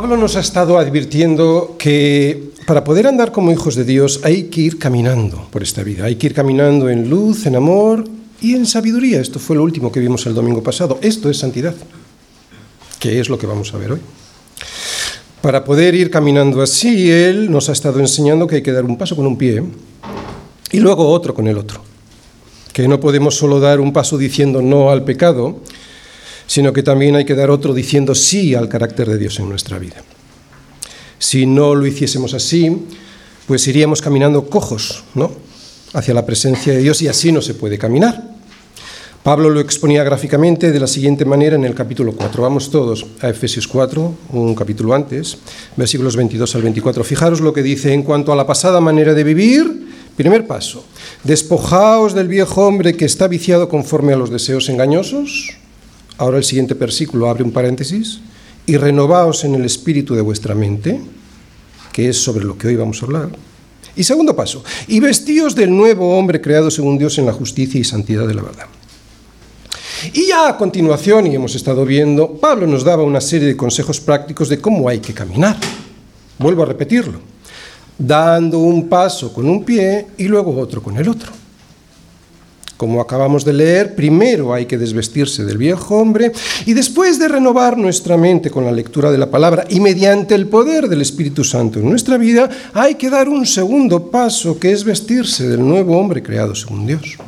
Pablo nos ha estado advirtiendo que para poder andar como hijos de Dios hay que ir caminando por esta vida, hay que ir caminando en luz, en amor y en sabiduría. Esto fue lo último que vimos el domingo pasado. Esto es santidad, que es lo que vamos a ver hoy. Para poder ir caminando así, Él nos ha estado enseñando que hay que dar un paso con un pie y luego otro con el otro. Que no podemos solo dar un paso diciendo no al pecado, sino que también hay que dar otro diciendo sí al carácter de Dios en nuestra vida. Si no lo hiciésemos así, pues iríamos caminando cojos, ¿no? Hacia la presencia de Dios y así no se puede caminar. Pablo lo exponía gráficamente de la siguiente manera en el capítulo 4. Vamos todos a Efesios 4, un capítulo antes, versículos 22 al 24. Fijaros lo que dice en cuanto a la pasada manera de vivir. Primer paso, despojaos del viejo hombre que está viciado conforme a los deseos engañosos. Ahora el siguiente versículo abre un paréntesis. Y renovaos en el espíritu de vuestra mente, que es sobre lo que hoy vamos a hablar. Y segundo paso, y vestíos del nuevo hombre creado según Dios en la justicia y santidad de la verdad. Y ya a continuación, y hemos estado viendo, Pablo nos daba una serie de consejos prácticos de cómo hay que caminar. Vuelvo a repetirlo, dando un paso con un pie y luego otro con el otro. Como acabamos de leer, primero hay que desvestirse del viejo hombre y después de renovar nuestra mente con la lectura de la palabra y mediante el poder del Espíritu Santo en nuestra vida, hay que dar un segundo paso que es vestirse del nuevo hombre creado según Dios.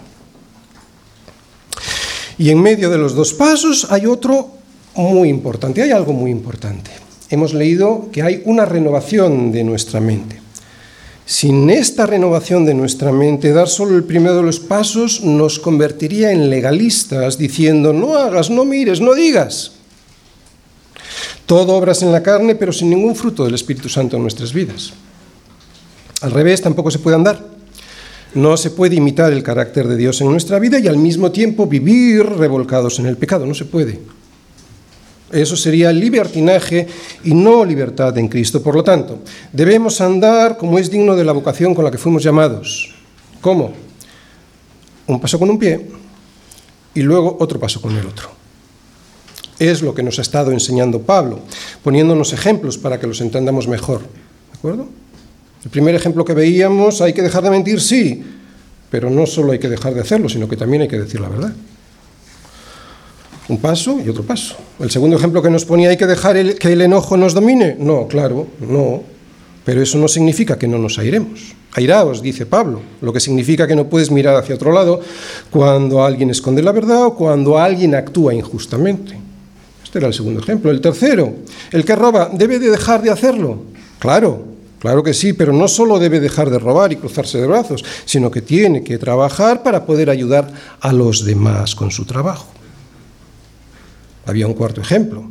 Y en medio de los dos pasos hay otro muy importante, hay algo muy importante. Hemos leído que hay una renovación de nuestra mente. Sin esta renovación de nuestra mente, dar solo el primero de los pasos nos convertiría en legalistas diciendo, no hagas, no mires, no digas. Todo obras en la carne, pero sin ningún fruto del Espíritu Santo en nuestras vidas. Al revés, tampoco se puede andar. No se puede imitar el carácter de Dios en nuestra vida y al mismo tiempo vivir revolcados en el pecado. No se puede. Eso sería libertinaje y no libertad en Cristo. Por lo tanto, debemos andar como es digno de la vocación con la que fuimos llamados. ¿Cómo? Un paso con un pie y luego otro paso con el otro. Es lo que nos ha estado enseñando Pablo, poniéndonos ejemplos para que los entendamos mejor. ¿De acuerdo? El primer ejemplo que veíamos, hay que dejar de mentir, sí, pero no solo hay que dejar de hacerlo, sino que también hay que decir la verdad. Un paso y otro paso. El segundo ejemplo que nos ponía, hay que dejar que el enojo nos domine. No, claro, no. Pero eso no significa que no nos airemos. Airaos, dice Pablo, lo que significa que no puedes mirar hacia otro lado cuando alguien esconde la verdad o cuando alguien actúa injustamente. Este era el segundo ejemplo. El tercero, el que roba, ¿debe de dejar de hacerlo? Claro, Claro que sí, pero no solo debe dejar de robar y cruzarse de brazos, sino que tiene que trabajar para poder ayudar a los demás con su trabajo. Había un cuarto ejemplo.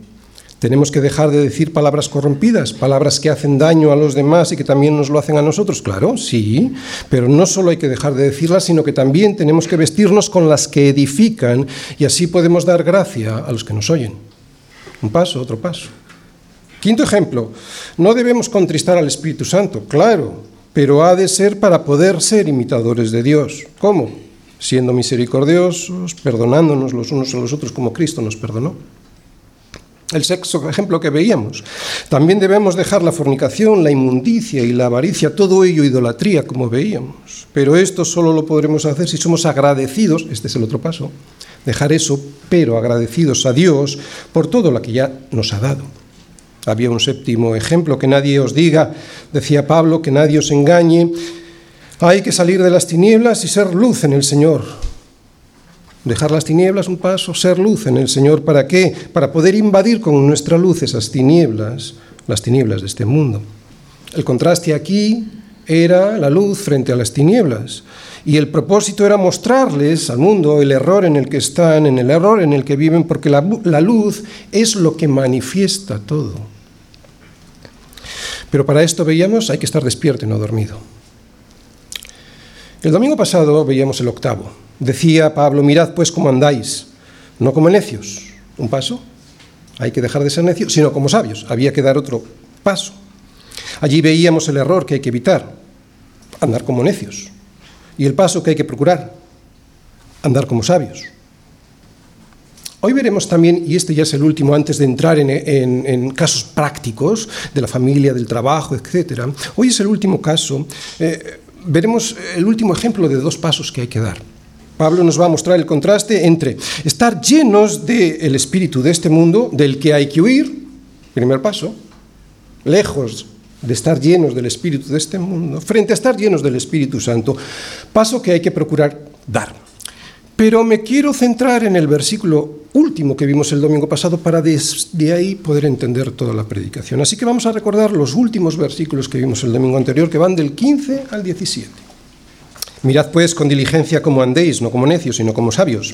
Tenemos que dejar de decir palabras corrompidas, palabras que hacen daño a los demás y que también nos lo hacen a nosotros. Claro, sí, pero no solo hay que dejar de decirlas, sino que también tenemos que vestirnos con las que edifican y así podemos dar gracia a los que nos oyen. Un paso, otro paso. Quinto ejemplo, no debemos contristar al Espíritu Santo, claro, pero ha de ser para poder ser imitadores de Dios. ¿Cómo? Siendo misericordiosos, perdonándonos los unos a los otros como Cristo nos perdonó. El sexto ejemplo que veíamos. También debemos dejar la fornicación, la inmundicia y la avaricia, todo ello idolatría, como veíamos. Pero esto solo lo podremos hacer si somos agradecidos, este es el otro paso, dejar eso, pero agradecidos a Dios por todo lo que ya nos ha dado. Había un séptimo ejemplo, que nadie os diga, decía Pablo, que nadie os engañe. Hay que salir de las tinieblas y ser luz en el Señor. Dejar las tinieblas un paso, ser luz en el Señor. ¿Para qué? Para poder invadir con nuestra luz esas tinieblas, las tinieblas de este mundo. El contraste aquí era la luz frente a las tinieblas. Y el propósito era mostrarles al mundo el error en el que están, en el error en el que viven, porque la, luz es lo que manifiesta todo. Pero para esto veíamos hay que estar despierto y no dormido. El domingo pasado veíamos el octavo. Decía Pablo, mirad pues cómo andáis, no como necios. Un paso, hay que dejar de ser necios, sino como sabios. Había que dar otro paso. Allí veíamos el error que hay que evitar, andar como necios. Y el paso que hay que procurar, andar como sabios. Hoy veremos también, y este ya es el último antes de entrar en, casos prácticos de la familia, del trabajo, etc. Hoy es el último caso. Eh, veremos el último ejemplo de dos pasos que hay que dar. Pablo nos va a mostrar el contraste entre estar llenos del espíritu de este mundo, del que hay que huir, primer paso, lejos de estar llenos del espíritu de este mundo, frente a estar llenos del Espíritu Santo, paso que hay que procurar dar. Pero me quiero centrar en el versículo último que vimos el domingo pasado para desde ahí poder entender toda la predicación. Así que vamos a recordar los últimos versículos que vimos el domingo anterior, que van del 15 al 17. Mirad pues con diligencia cómo andéis, no como necios, sino como sabios,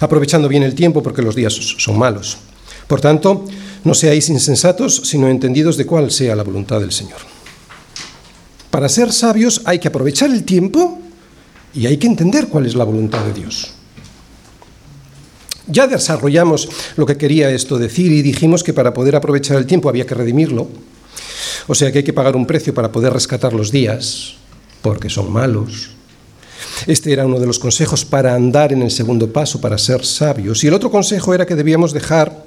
aprovechando bien el tiempo porque los días son malos. Por tanto, no seáis insensatos, sino entendidos de cuál sea la voluntad del Señor. Para ser sabios hay que aprovechar el tiempo y hay que entender cuál es la voluntad de Dios. Ya desarrollamos lo que quería esto decir y dijimos que para poder aprovechar el tiempo había que redimirlo. O sea que hay que pagar un precio para poder rescatar los días, porque son malos. Este era uno de los consejos para andar en el segundo paso, para ser sabios. Y el otro consejo era que debíamos dejar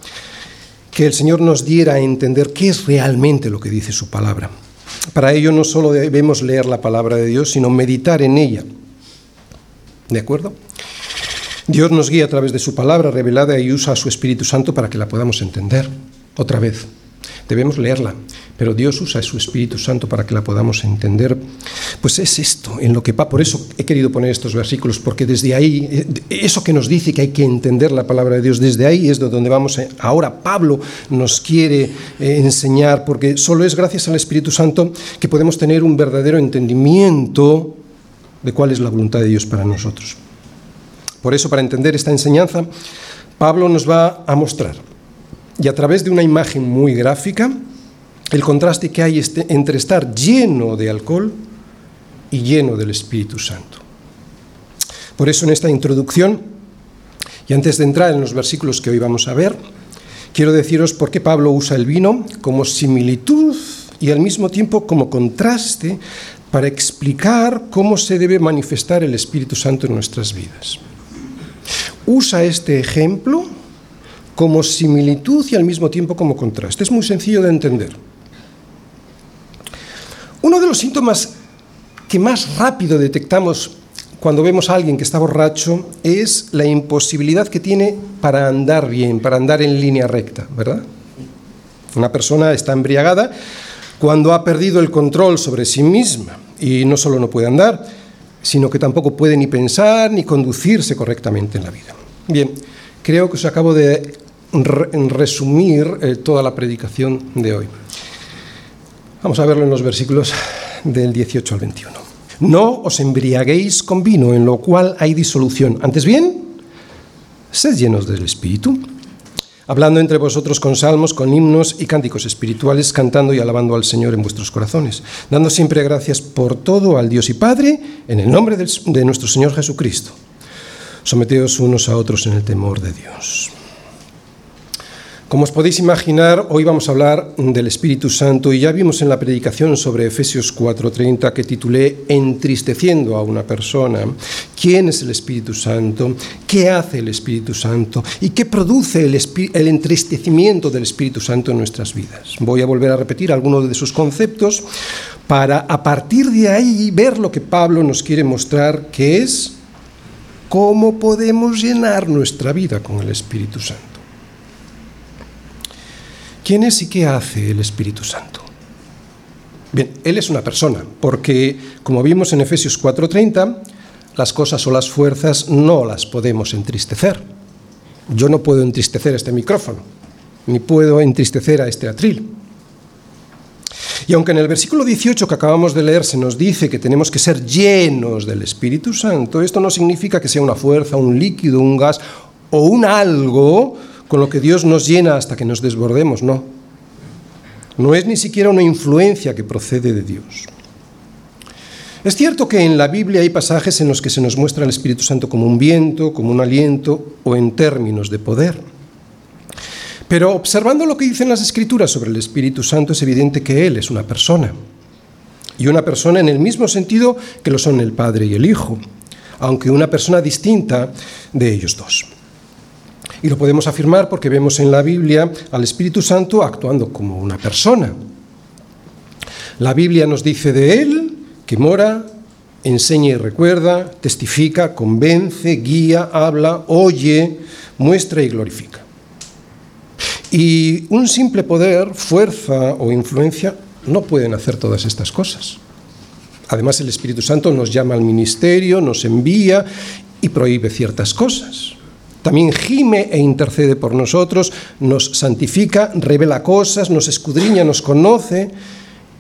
que el Señor nos diera a entender qué es realmente lo que dice su palabra. Para ello no solo debemos leer la palabra de Dios, sino meditar en ella. ¿De acuerdo? Dios nos guía a través de su palabra revelada y usa a su Espíritu Santo para que la podamos entender. Otra vez, debemos leerla, pero Dios usa a su Espíritu Santo para que la podamos entender. Pues es esto en lo que. Por eso he querido poner estos versículos, porque desde ahí, eh, eso que nos dice que hay que entender la palabra de Dios, desde ahí es de donde vamos. Ahora Pablo nos quiere eh, enseñar, porque solo es gracias al Espíritu Santo que podemos tener un verdadero entendimiento de cuál es la voluntad de Dios para nosotros. Por eso, para entender esta enseñanza, Pablo nos va a mostrar, y a través de una imagen muy gráfica, el contraste que hay este, entre estar lleno de alcohol y lleno del Espíritu Santo. Por eso en esta introducción, y antes de entrar en los versículos que hoy vamos a ver, quiero deciros por qué Pablo usa el vino como similitud y al mismo tiempo como contraste para explicar cómo se debe manifestar el Espíritu Santo en nuestras vidas. Usa este ejemplo como similitud y al mismo tiempo como contraste. Es muy sencillo de entender. Uno de los síntomas que más rápido detectamos cuando vemos a alguien que está borracho es la imposibilidad que tiene para andar bien, para andar en línea recta, ¿verdad? Una persona está embriagada cuando ha perdido el control sobre sí misma y no solo no puede andar, sino que tampoco puede ni pensar ni conducirse correctamente en la vida. Bien, creo que os acabo de resumir eh, toda la predicación de hoy. Vamos a verlo en los versículos del 18 al 21. No os embriaguéis con vino, en lo cual hay disolución. Antes bien, sed llenos del Espíritu hablando entre vosotros con salmos, con himnos y cánticos espirituales, cantando y alabando al Señor en vuestros corazones, dando siempre gracias por todo al Dios y Padre, en el nombre de nuestro Señor Jesucristo. Someteos unos a otros en el temor de Dios. Como os podéis imaginar, hoy vamos a hablar del Espíritu Santo y ya vimos en la predicación sobre Efesios 4:30 que titulé Entristeciendo a una persona, quién es el Espíritu Santo, qué hace el Espíritu Santo y qué produce el, el entristecimiento del Espíritu Santo en nuestras vidas. Voy a volver a repetir algunos de sus conceptos para a partir de ahí ver lo que Pablo nos quiere mostrar que es cómo podemos llenar nuestra vida con el Espíritu Santo. ¿Quién es y qué hace el Espíritu Santo? Bien, Él es una persona, porque como vimos en Efesios 4:30, las cosas o las fuerzas no las podemos entristecer. Yo no puedo entristecer este micrófono, ni puedo entristecer a este atril. Y aunque en el versículo 18 que acabamos de leer se nos dice que tenemos que ser llenos del Espíritu Santo, esto no significa que sea una fuerza, un líquido, un gas o un algo con lo que Dios nos llena hasta que nos desbordemos, no. No es ni siquiera una influencia que procede de Dios. Es cierto que en la Biblia hay pasajes en los que se nos muestra el Espíritu Santo como un viento, como un aliento o en términos de poder. Pero observando lo que dicen las Escrituras sobre el Espíritu Santo es evidente que Él es una persona. Y una persona en el mismo sentido que lo son el Padre y el Hijo, aunque una persona distinta de ellos dos. Y lo podemos afirmar porque vemos en la Biblia al Espíritu Santo actuando como una persona. La Biblia nos dice de él que mora, enseña y recuerda, testifica, convence, guía, habla, oye, muestra y glorifica. Y un simple poder, fuerza o influencia no pueden hacer todas estas cosas. Además, el Espíritu Santo nos llama al ministerio, nos envía y prohíbe ciertas cosas. También gime e intercede por nosotros, nos santifica, revela cosas, nos escudriña, nos conoce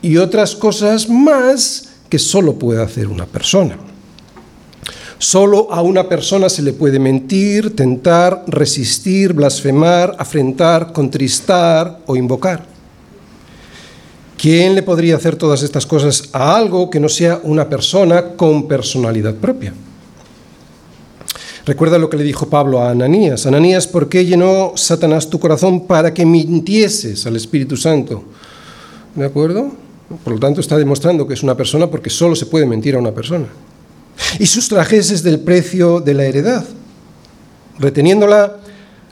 y otras cosas más que solo puede hacer una persona. Solo a una persona se le puede mentir, tentar, resistir, blasfemar, afrentar, contristar o invocar. ¿Quién le podría hacer todas estas cosas a algo que no sea una persona con personalidad propia? Recuerda lo que le dijo Pablo a Ananías. Ananías, ¿por qué llenó Satanás tu corazón para que mintieses al Espíritu Santo? ¿De acuerdo? Por lo tanto, está demostrando que es una persona porque solo se puede mentir a una persona. Y sustrajeses del precio de la heredad. Reteniéndola,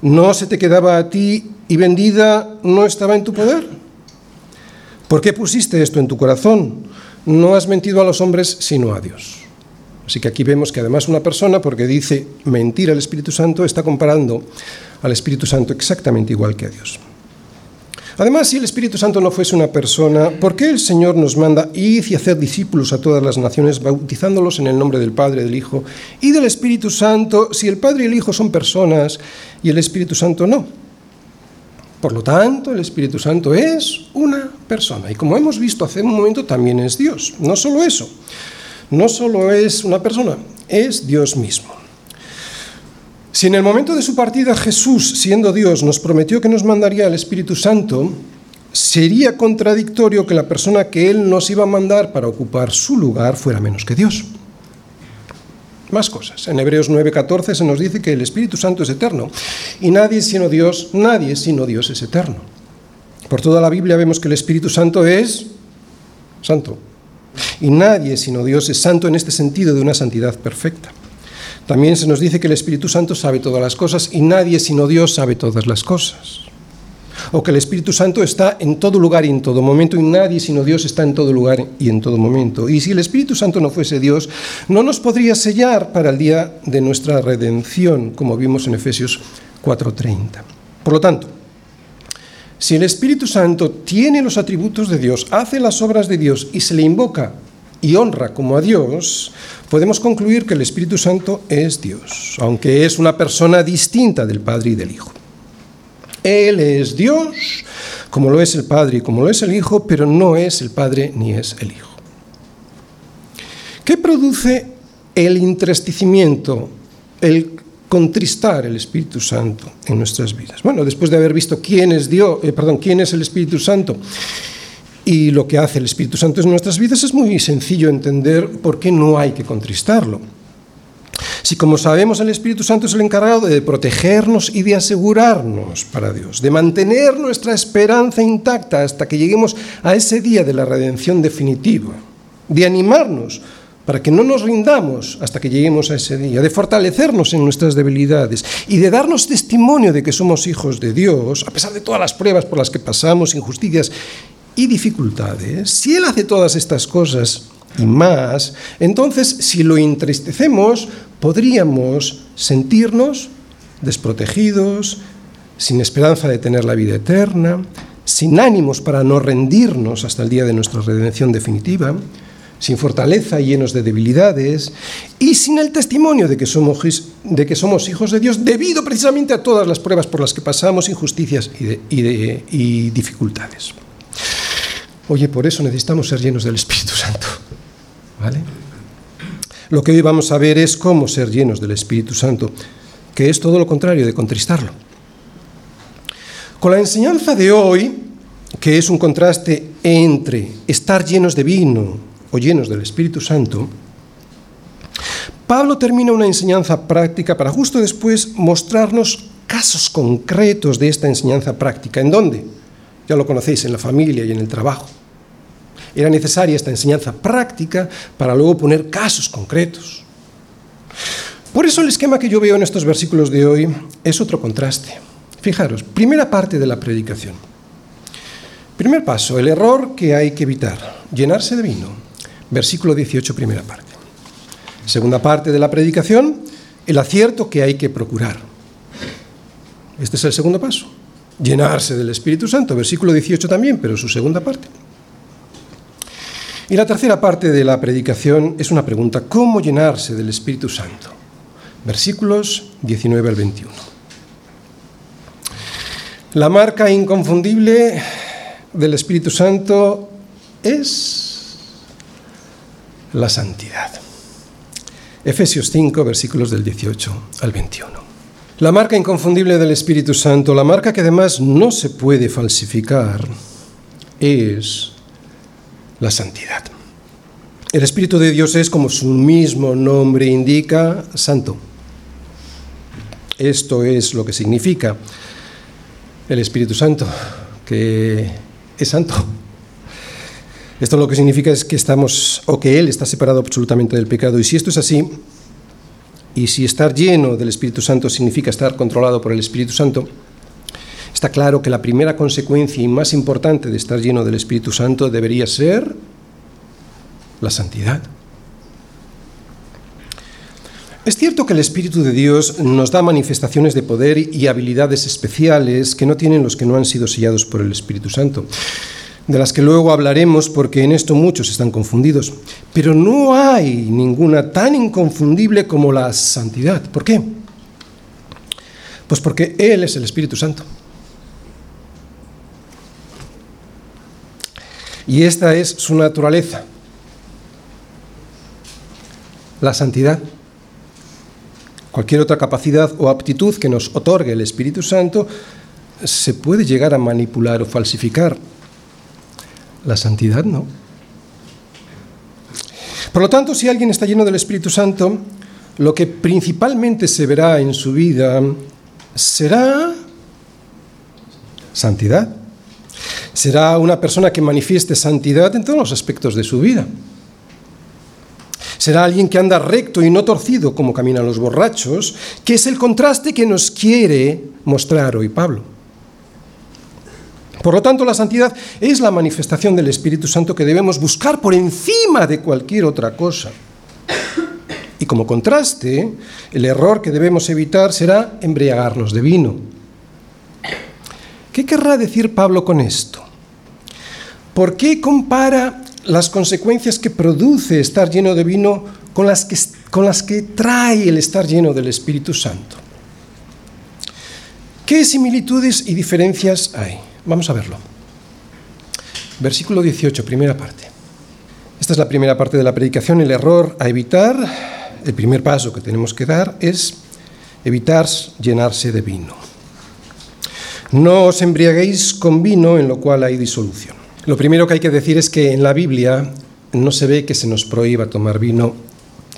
no se te quedaba a ti y vendida no estaba en tu poder. ¿Por qué pusiste esto en tu corazón? No has mentido a los hombres, sino a Dios. Así que aquí vemos que además una persona, porque dice mentir al Espíritu Santo, está comparando al Espíritu Santo exactamente igual que a Dios. Además, si el Espíritu Santo no fuese una persona, ¿por qué el Señor nos manda ir y hacer discípulos a todas las naciones, bautizándolos en el nombre del Padre, del Hijo y del Espíritu Santo, si el Padre y el Hijo son personas y el Espíritu Santo no? Por lo tanto, el Espíritu Santo es una persona y como hemos visto hace un momento, también es Dios. No solo eso, no solo es una persona, es Dios mismo. Si en el momento de su partida Jesús, siendo Dios, nos prometió que nos mandaría el Espíritu Santo, sería contradictorio que la persona que Él nos iba a mandar para ocupar su lugar fuera menos que Dios. Más cosas. En Hebreos 9:14 se nos dice que el Espíritu Santo es eterno y nadie sino Dios, nadie sino Dios es eterno. Por toda la Biblia vemos que el Espíritu Santo es santo. Y nadie sino Dios es santo en este sentido de una santidad perfecta. También se nos dice que el Espíritu Santo sabe todas las cosas y nadie sino Dios sabe todas las cosas. O que el Espíritu Santo está en todo lugar y en todo momento y nadie sino Dios está en todo lugar y en todo momento. Y si el Espíritu Santo no fuese Dios, no nos podría sellar para el día de nuestra redención, como vimos en Efesios 4:30. Por lo tanto, si el Espíritu Santo tiene los atributos de Dios, hace las obras de Dios y se le invoca y honra como a Dios, podemos concluir que el Espíritu Santo es Dios, aunque es una persona distinta del Padre y del Hijo. Él es Dios, como lo es el Padre y como lo es el Hijo, pero no es el Padre ni es el Hijo. ¿Qué produce el entristecimiento, el contristar el Espíritu Santo en nuestras vidas? Bueno, después de haber visto quién es Dios, eh, perdón, quién es el Espíritu Santo y lo que hace el Espíritu Santo en nuestras vidas es muy sencillo entender por qué no hay que contristarlo. Si como sabemos el Espíritu Santo es el encargado de protegernos y de asegurarnos para Dios, de mantener nuestra esperanza intacta hasta que lleguemos a ese día de la redención definitiva, de animarnos para que no nos rindamos hasta que lleguemos a ese día, de fortalecernos en nuestras debilidades y de darnos testimonio de que somos hijos de Dios, a pesar de todas las pruebas por las que pasamos, injusticias y dificultades, si Él hace todas estas cosas y más, entonces si lo entristecemos, podríamos sentirnos desprotegidos, sin esperanza de tener la vida eterna, sin ánimos para no rendirnos hasta el día de nuestra redención definitiva, sin fortaleza y llenos de debilidades, y sin el testimonio de que, somos, de que somos hijos de Dios debido precisamente a todas las pruebas por las que pasamos, injusticias y, y dificultades. Oye, por eso necesitamos ser llenos del Espíritu Santo. ¿Vale? Lo que hoy vamos a ver es cómo ser llenos del Espíritu Santo, que es todo lo contrario de contristarlo. Con la enseñanza de hoy, que es un contraste entre estar llenos de vino o llenos del Espíritu Santo, Pablo termina una enseñanza práctica para justo después mostrarnos casos concretos de esta enseñanza práctica. ¿En dónde? Ya lo conocéis, en la familia y en el trabajo. Era necesaria esta enseñanza práctica para luego poner casos concretos. Por eso el esquema que yo veo en estos versículos de hoy es otro contraste. Fijaros, primera parte de la predicación. Primer paso, el error que hay que evitar, llenarse de vino. Versículo 18, primera parte. Segunda parte de la predicación, el acierto que hay que procurar. Este es el segundo paso, llenarse del Espíritu Santo. Versículo 18 también, pero su segunda parte. Y la tercera parte de la predicación es una pregunta, ¿cómo llenarse del Espíritu Santo? Versículos 19 al 21. La marca inconfundible del Espíritu Santo es la santidad. Efesios 5, versículos del 18 al 21. La marca inconfundible del Espíritu Santo, la marca que además no se puede falsificar, es la santidad. El Espíritu de Dios es, como su mismo nombre indica, santo. Esto es lo que significa el Espíritu Santo, que es santo. Esto lo que significa es que estamos, o que Él está separado absolutamente del pecado. Y si esto es así, y si estar lleno del Espíritu Santo significa estar controlado por el Espíritu Santo, está claro que la primera consecuencia y más importante de estar lleno del Espíritu Santo debería ser la santidad. Es cierto que el Espíritu de Dios nos da manifestaciones de poder y habilidades especiales que no tienen los que no han sido sellados por el Espíritu Santo, de las que luego hablaremos porque en esto muchos están confundidos. Pero no hay ninguna tan inconfundible como la santidad. ¿Por qué? Pues porque Él es el Espíritu Santo. Y esta es su naturaleza, la santidad cualquier otra capacidad o aptitud que nos otorgue el Espíritu Santo, se puede llegar a manipular o falsificar. La santidad no. Por lo tanto, si alguien está lleno del Espíritu Santo, lo que principalmente se verá en su vida será santidad. Será una persona que manifieste santidad en todos los aspectos de su vida. Será alguien que anda recto y no torcido como caminan los borrachos, que es el contraste que nos quiere mostrar hoy Pablo. Por lo tanto, la santidad es la manifestación del Espíritu Santo que debemos buscar por encima de cualquier otra cosa. Y como contraste, el error que debemos evitar será embriagarnos de vino. ¿Qué querrá decir Pablo con esto? ¿Por qué compara las consecuencias que produce estar lleno de vino con las que, con las que trae el estar lleno del Espíritu Santo. ¿Qué similitudes y diferencias hay? Vamos a verlo. Versículo 18, primera parte. Esta es la primera parte de la predicación. El error a evitar, el primer paso que tenemos que dar es evitar llenarse de vino. No os embriaguéis con vino en lo cual hay disolución. Lo primero que hay que decir es que en la Biblia no se ve que se nos prohíba tomar vino.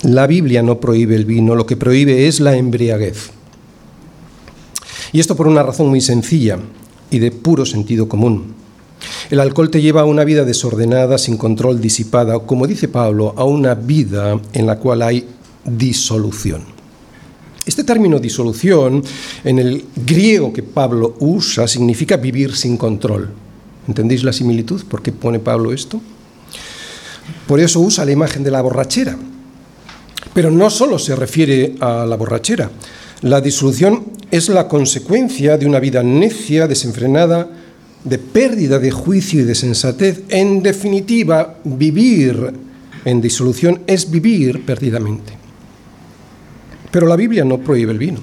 La Biblia no prohíbe el vino, lo que prohíbe es la embriaguez. Y esto por una razón muy sencilla y de puro sentido común. El alcohol te lleva a una vida desordenada, sin control, disipada, o como dice Pablo, a una vida en la cual hay disolución. Este término disolución, en el griego que Pablo usa, significa vivir sin control. ¿Entendéis la similitud? ¿Por qué pone Pablo esto? Por eso usa la imagen de la borrachera. Pero no solo se refiere a la borrachera. La disolución es la consecuencia de una vida necia, desenfrenada, de pérdida de juicio y de sensatez. En definitiva, vivir en disolución es vivir perdidamente. Pero la Biblia no prohíbe el vino.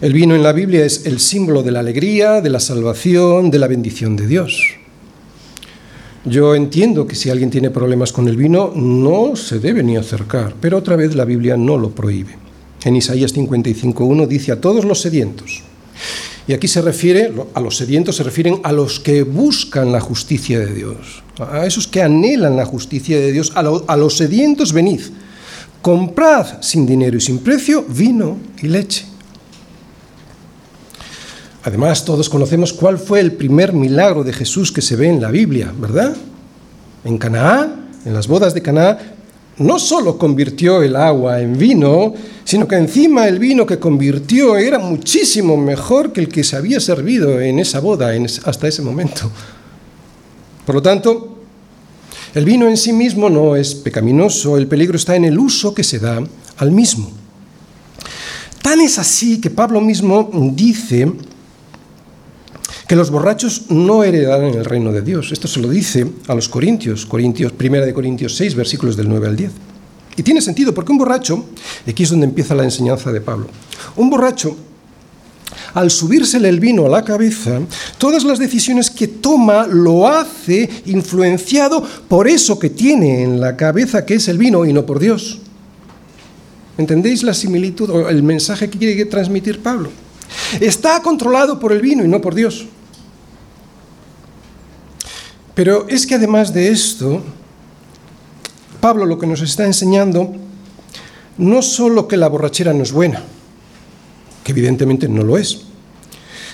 El vino en la Biblia es el símbolo de la alegría, de la salvación, de la bendición de Dios. Yo entiendo que si alguien tiene problemas con el vino, no se debe ni acercar, pero otra vez la Biblia no lo prohíbe. En Isaías 55.1 dice a todos los sedientos. Y aquí se refiere, a los sedientos se refieren a los que buscan la justicia de Dios, a esos que anhelan la justicia de Dios, a, los sedientos venid, comprad sin dinero y sin precio vino y leche. Además, todos conocemos cuál fue el primer milagro de Jesús que se ve en la Biblia, ¿verdad? En Canaá, en las bodas de Canaá, no solo convirtió el agua en vino, sino que encima el vino que convirtió era muchísimo mejor que el que se había servido en esa boda hasta ese momento. Por lo tanto, el vino en sí mismo no es pecaminoso, el peligro está en el uso que se da al mismo. Tan es así que Pablo mismo dice que los borrachos no heredarán el reino de Dios. Esto se lo dice a los corintios, Corintios, primera de Corintios 6, versículos del 9 al 10. Y tiene sentido porque un borracho, aquí es donde empieza la enseñanza de Pablo, un borracho, al subírsele el vino a la cabeza, todas las decisiones que toma lo hace influenciado por eso que tiene en la cabeza que es el vino y no por Dios. ¿Entendéis la similitud o el mensaje que quiere transmitir Pablo? Está controlado por el vino y no por Dios. Pero es que además de esto, Pablo lo que nos está enseñando no solo que la borrachera no es buena, que evidentemente no lo es,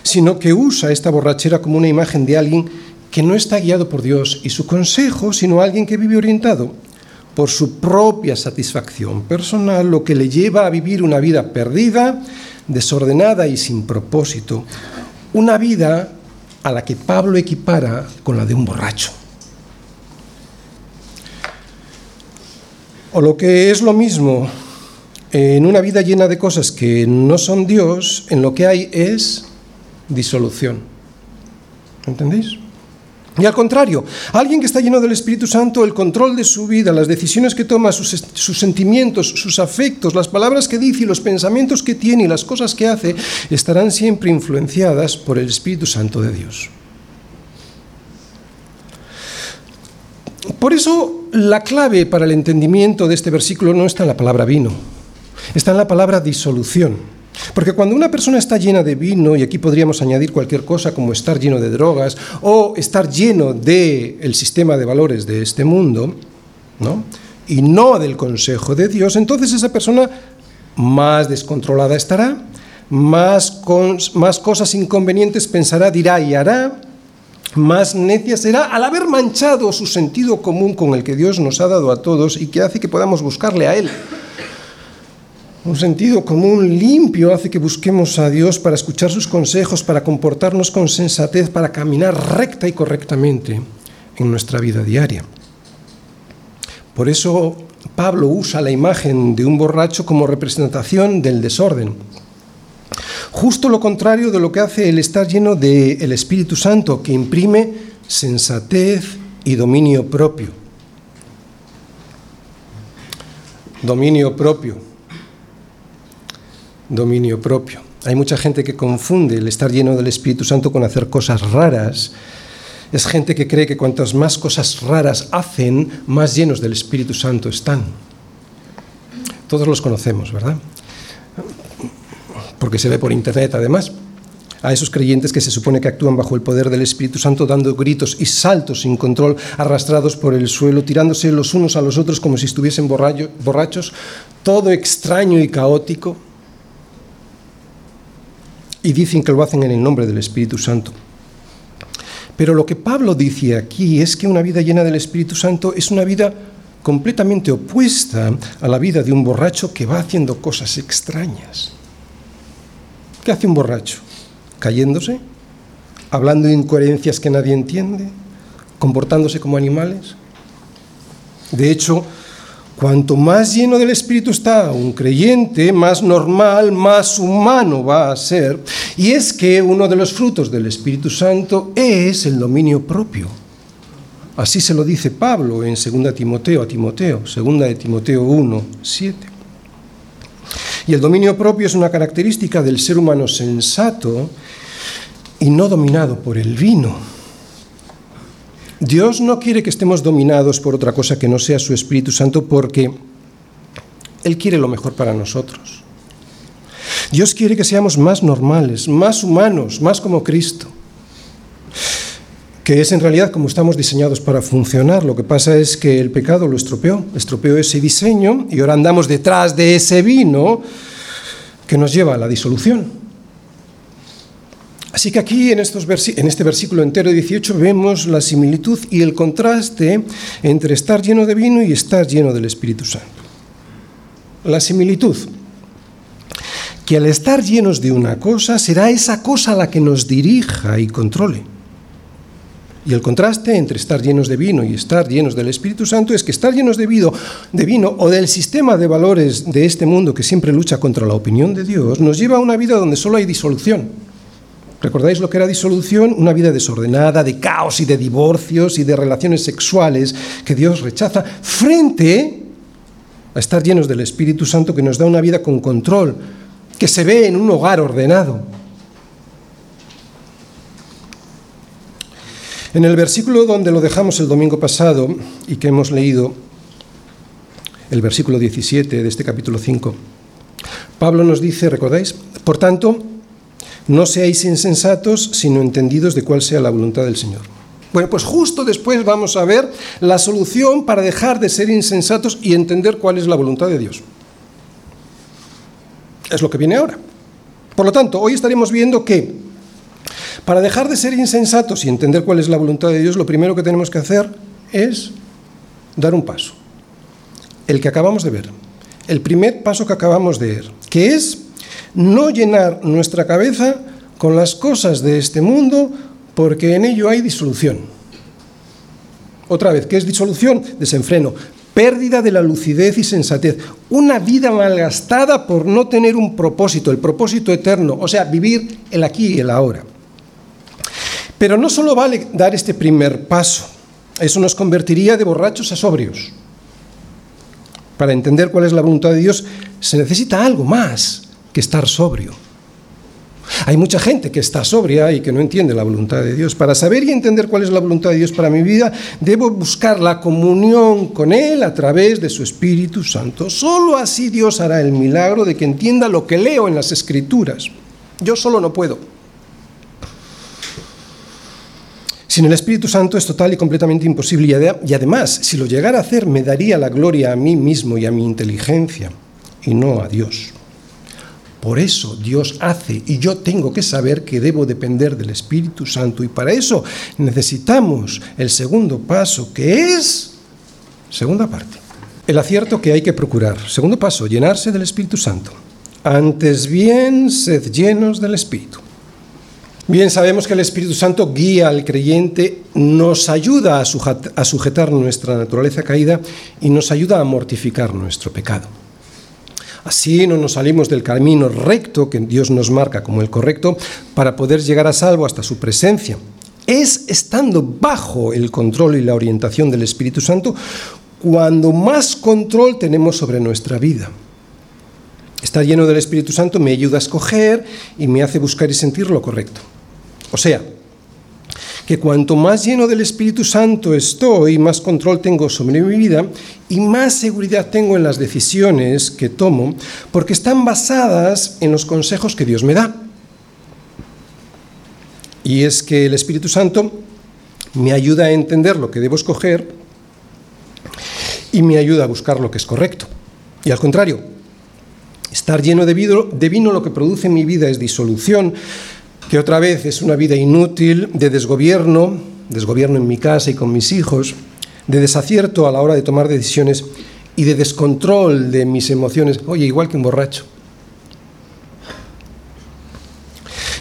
sino que usa esta borrachera como una imagen de alguien que no está guiado por Dios y su consejo, sino alguien que vive orientado por su propia satisfacción personal, lo que le lleva a vivir una vida perdida, desordenada y sin propósito, una vida a la que Pablo equipara con la de un borracho. O lo que es lo mismo, en una vida llena de cosas que no son Dios, en lo que hay es disolución. ¿Entendéis? Y al contrario, alguien que está lleno del Espíritu Santo, el control de su vida, las decisiones que toma, sus, sentimientos, sus afectos, las palabras que dice y los pensamientos que tiene y las cosas que hace, estarán siempre influenciadas por el Espíritu Santo de Dios. Por eso la clave para el entendimiento de este versículo no está en la palabra vino, está en la palabra disolución. Porque cuando una persona está llena de vino, y aquí podríamos añadir cualquier cosa como estar lleno de drogas o estar lleno del el sistema de valores de este mundo, ¿no? y no del consejo de Dios, entonces esa persona más descontrolada estará, más, más cosas inconvenientes pensará, dirá y hará, más necia será al haber manchado su sentido común con el que Dios nos ha dado a todos y que hace que podamos buscarle a Él. Un sentido común limpio hace que busquemos a Dios para escuchar sus consejos, para comportarnos con sensatez, para caminar recta y correctamente en nuestra vida diaria. Por eso Pablo usa la imagen de un borracho como representación del desorden. Justo lo contrario de lo que hace el estar lleno del Espíritu Santo, que imprime sensatez y dominio propio. Dominio propio dominio propio. Hay mucha gente que confunde el estar lleno del Espíritu Santo con hacer cosas raras. Es gente que cree que cuantas más cosas raras hacen, más llenos del Espíritu Santo están. Todos los conocemos, ¿verdad? Porque se ve por internet además. A esos creyentes que se supone que actúan bajo el poder del Espíritu Santo, dando gritos y saltos sin control, arrastrados por el suelo, tirándose los unos a los otros como si estuviesen borrachos, todo extraño y caótico y dicen que lo hacen en el nombre del Espíritu Santo. Pero lo que Pablo dice aquí es que una vida llena del Espíritu Santo es una vida completamente opuesta a la vida de un borracho que va haciendo cosas extrañas. ¿Qué hace un borracho? ¿Cayéndose? ¿Hablando incoherencias que nadie entiende? ¿Comportándose como animales? De hecho, Cuanto más lleno del Espíritu está un creyente, más normal, más humano va a ser. Y es que uno de los frutos del Espíritu Santo es el dominio propio. Así se lo dice Pablo en 2 Timoteo a Timoteo, 2 de Timoteo 1, 7. Y el dominio propio es una característica del ser humano sensato y no dominado por el vino. Dios no quiere que estemos dominados por otra cosa que no sea su Espíritu Santo porque Él quiere lo mejor para nosotros. Dios quiere que seamos más normales, más humanos, más como Cristo, que es en realidad como estamos diseñados para funcionar. Lo que pasa es que el pecado lo estropeó, estropeó ese diseño y ahora andamos detrás de ese vino que nos lleva a la disolución. Así que aquí en, este versículo entero 18 vemos la similitud y el contraste entre estar lleno de vino y estar lleno del Espíritu Santo. La similitud, que al estar llenos de una cosa será esa cosa la que nos dirija y controle. Y el contraste entre estar llenos de vino y estar llenos del Espíritu Santo es que estar llenos de vino, de vino o del sistema de valores de este mundo que siempre lucha contra la opinión de Dios nos lleva a una vida donde solo hay disolución. ¿Recordáis lo que era disolución? Una vida desordenada, de caos y de divorcios y de relaciones sexuales que Dios rechaza frente a estar llenos del Espíritu Santo que nos da una vida con control, que se ve en un hogar ordenado. En el versículo donde lo dejamos el domingo pasado y que hemos leído, el versículo 17 de este capítulo 5, Pablo nos dice, ¿recordáis? Por tanto, no seáis insensatos, sino entendidos de cuál sea la voluntad del Señor. Bueno, pues justo después vamos a ver la solución para dejar de ser insensatos y entender cuál es la voluntad de Dios. Es lo que viene ahora. Por lo tanto, hoy estaremos viendo que para dejar de ser insensatos y entender cuál es la voluntad de Dios, lo primero que tenemos que hacer es dar un paso. El que acabamos de ver. El primer paso que acabamos de ver, que es no llenar nuestra cabeza con las cosas de este mundo porque en ello hay disolución. Otra vez, ¿qué es disolución? Desenfreno, pérdida de la lucidez y sensatez, una vida malgastada por no tener un propósito, el propósito eterno, o sea, vivir el aquí y el ahora. Pero no solo vale dar este primer paso, eso nos convertiría de borrachos a sobrios. Para entender cuál es la voluntad de Dios se necesita algo más estar sobrio. Hay mucha gente que está sobria y que no entiende la voluntad de Dios. Para saber y entender cuál es la voluntad de Dios para mi vida, debo buscar la comunión con Él a través de su Espíritu Santo. Solo así Dios hará el milagro de que entienda lo que leo en las Escrituras. Yo solo no puedo. Sin el Espíritu Santo es total y completamente imposible y además, si lo llegara a hacer, me daría la gloria a mí mismo y a mi inteligencia y no a Dios. Por eso Dios hace y yo tengo que saber que debo depender del Espíritu Santo y para eso necesitamos el segundo paso que es, segunda parte, el acierto que hay que procurar. Segundo paso, llenarse del Espíritu Santo. Antes bien, sed llenos del Espíritu. Bien, sabemos que el Espíritu Santo guía al creyente, nos ayuda a sujetar nuestra naturaleza caída y nos ayuda a mortificar nuestro pecado. Así no nos salimos del camino recto que Dios nos marca como el correcto para poder llegar a salvo hasta su presencia. Es estando bajo el control y la orientación del Espíritu Santo cuando más control tenemos sobre nuestra vida. Estar lleno del Espíritu Santo me ayuda a escoger y me hace buscar y sentir lo correcto. O sea, que cuanto más lleno del Espíritu Santo estoy, más control tengo sobre mi vida y más seguridad tengo en las decisiones que tomo, porque están basadas en los consejos que Dios me da. Y es que el Espíritu Santo me ayuda a entender lo que debo escoger y me ayuda a buscar lo que es correcto. Y al contrario, estar lleno de vino, de vino lo que produce en mi vida es disolución, que otra vez es una vida inútil de desgobierno, desgobierno en mi casa y con mis hijos, de desacierto a la hora de tomar decisiones y de descontrol de mis emociones, oye, igual que un borracho.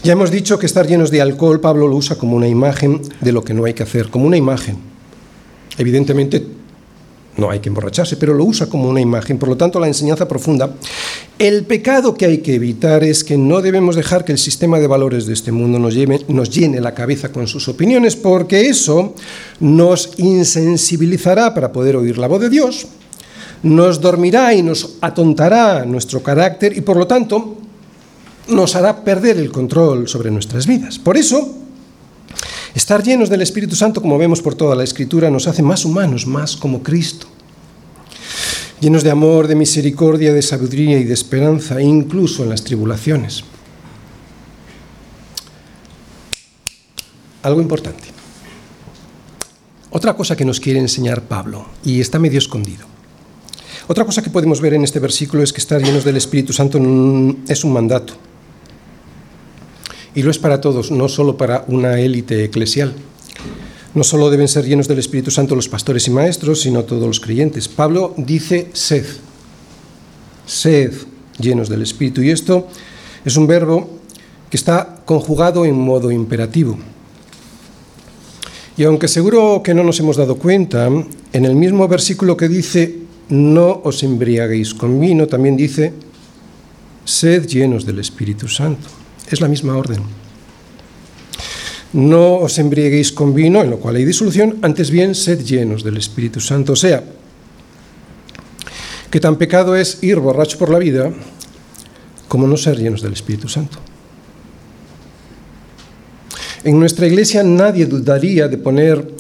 Ya hemos dicho que estar llenos de alcohol, Pablo lo usa como una imagen de lo que no hay que hacer, como una imagen. Evidentemente, no hay que emborracharse, pero lo usa como una imagen. Por lo tanto, la enseñanza profunda. El pecado que hay que evitar es que no debemos dejar que el sistema de valores de este mundo nos, nos llene la cabeza con sus opiniones, porque eso nos insensibilizará para poder oír la voz de Dios, nos dormirá y nos atontará nuestro carácter y por lo tanto nos hará perder el control sobre nuestras vidas. Por eso, Estar llenos del Espíritu Santo, como vemos por toda la Escritura, nos hace más humanos, más como Cristo. Llenos de amor, de misericordia, de sabiduría y de esperanza, incluso en las tribulaciones. Algo importante. Otra cosa que nos quiere enseñar Pablo, y está medio escondido. Otra cosa que podemos ver en este versículo es que estar llenos del Espíritu Santo es un mandato. Y lo es para todos, no solo para una élite eclesial. No solo deben ser llenos del Espíritu Santo los pastores y maestros, sino todos los creyentes. Pablo dice sed, sed llenos del Espíritu. Y esto es un verbo que está conjugado en modo imperativo. Y aunque seguro que no nos hemos dado cuenta, en el mismo versículo que dice no os embriaguéis con vino, también dice sed llenos del Espíritu Santo. Es la misma orden. No os embriaguéis con vino, en lo cual hay disolución, antes bien sed llenos del Espíritu Santo. O sea, que tan pecado es ir borracho por la vida como no ser llenos del Espíritu Santo. En nuestra iglesia nadie dudaría de poner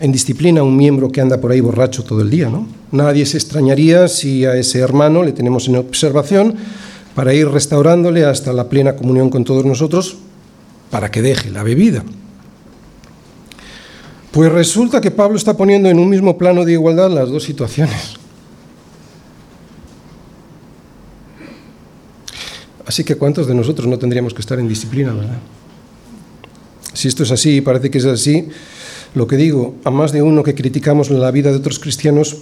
en disciplina a un miembro que anda por ahí borracho todo el día, ¿no? Nadie se extrañaría si a ese hermano le tenemos en observación para ir restaurándole hasta la plena comunión con todos nosotros para que deje la bebida. Pues resulta que Pablo está poniendo en un mismo plano de igualdad las dos situaciones. Así que ¿cuántos de nosotros no tendríamos que estar en disciplina, verdad? Si esto es así, y parece que es así, lo que digo, a más de uno que criticamos la vida de otros cristianos,